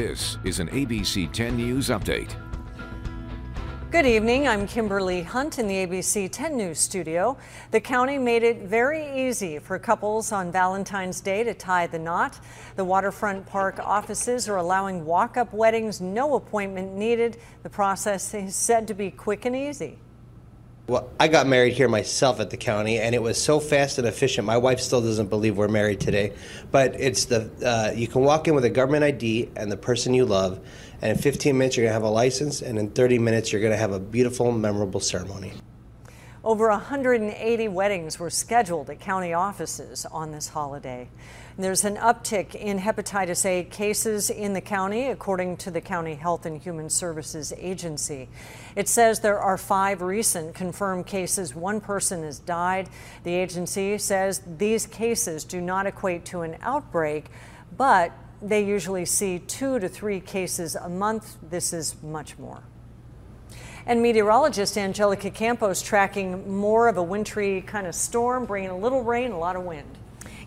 This is an ABC 10 News update. Good evening. I'm Kimberly Hunt in the ABC 10 News studio. The county made it very easy for couples on Valentine's Day to tie the knot. The waterfront park offices are allowing walk up weddings, no appointment needed. The process is said to be quick and easy. Well, I got married here myself at the county, and it was so fast and efficient. My wife still doesn't believe we're married today, but it's the uh, you can walk in with a government ID and the person you love, and in 15 minutes you're gonna have a license, and in 30 minutes you're gonna have a beautiful, memorable ceremony. Over 180 weddings were scheduled at county offices on this holiday. There's an uptick in hepatitis A cases in the county, according to the County Health and Human Services Agency. It says there are five recent confirmed cases. One person has died. The agency says these cases do not equate to an outbreak, but they usually see two to three cases a month. This is much more. And meteorologist Angelica Campos tracking more of a wintry kind of storm, bringing a little rain, a lot of wind.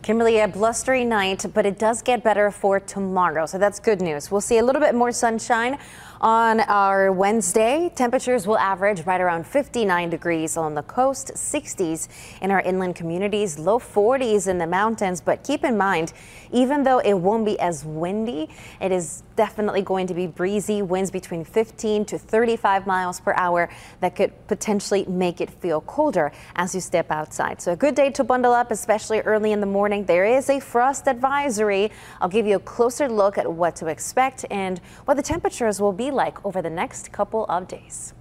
Kimberly, a blustery night, but it does get better for tomorrow, so that's good news. We'll see a little bit more sunshine on our Wednesday. Temperatures will average right around 59 degrees on the coast, 60s in our inland communities, low 40s in the mountains. But keep in mind, even though it won't be as windy, it is definitely going to be breezy winds between 15 to 35 miles per hour that could potentially make it feel colder as you step outside. So a good day to bundle up, especially early in the morning. There is a frost advisory. I'll give you a closer look at what to expect and what the temperatures will be like over the next couple of days.